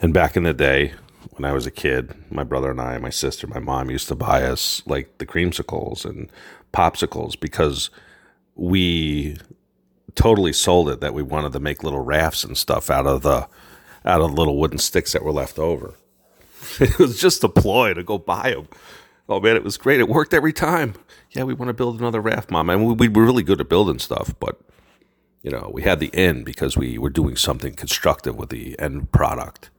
And back in the day, when I was a kid, my brother and I, my sister, my mom used to buy us like the creamsicles and popsicles because we totally sold it that we wanted to make little rafts and stuff out of the out of the little wooden sticks that were left over. It was just a ploy to go buy them. Oh man, it was great. It worked every time. Yeah, we want to build another raft, mom. And we, we were really good at building stuff, but you know, we had the end because we were doing something constructive with the end product.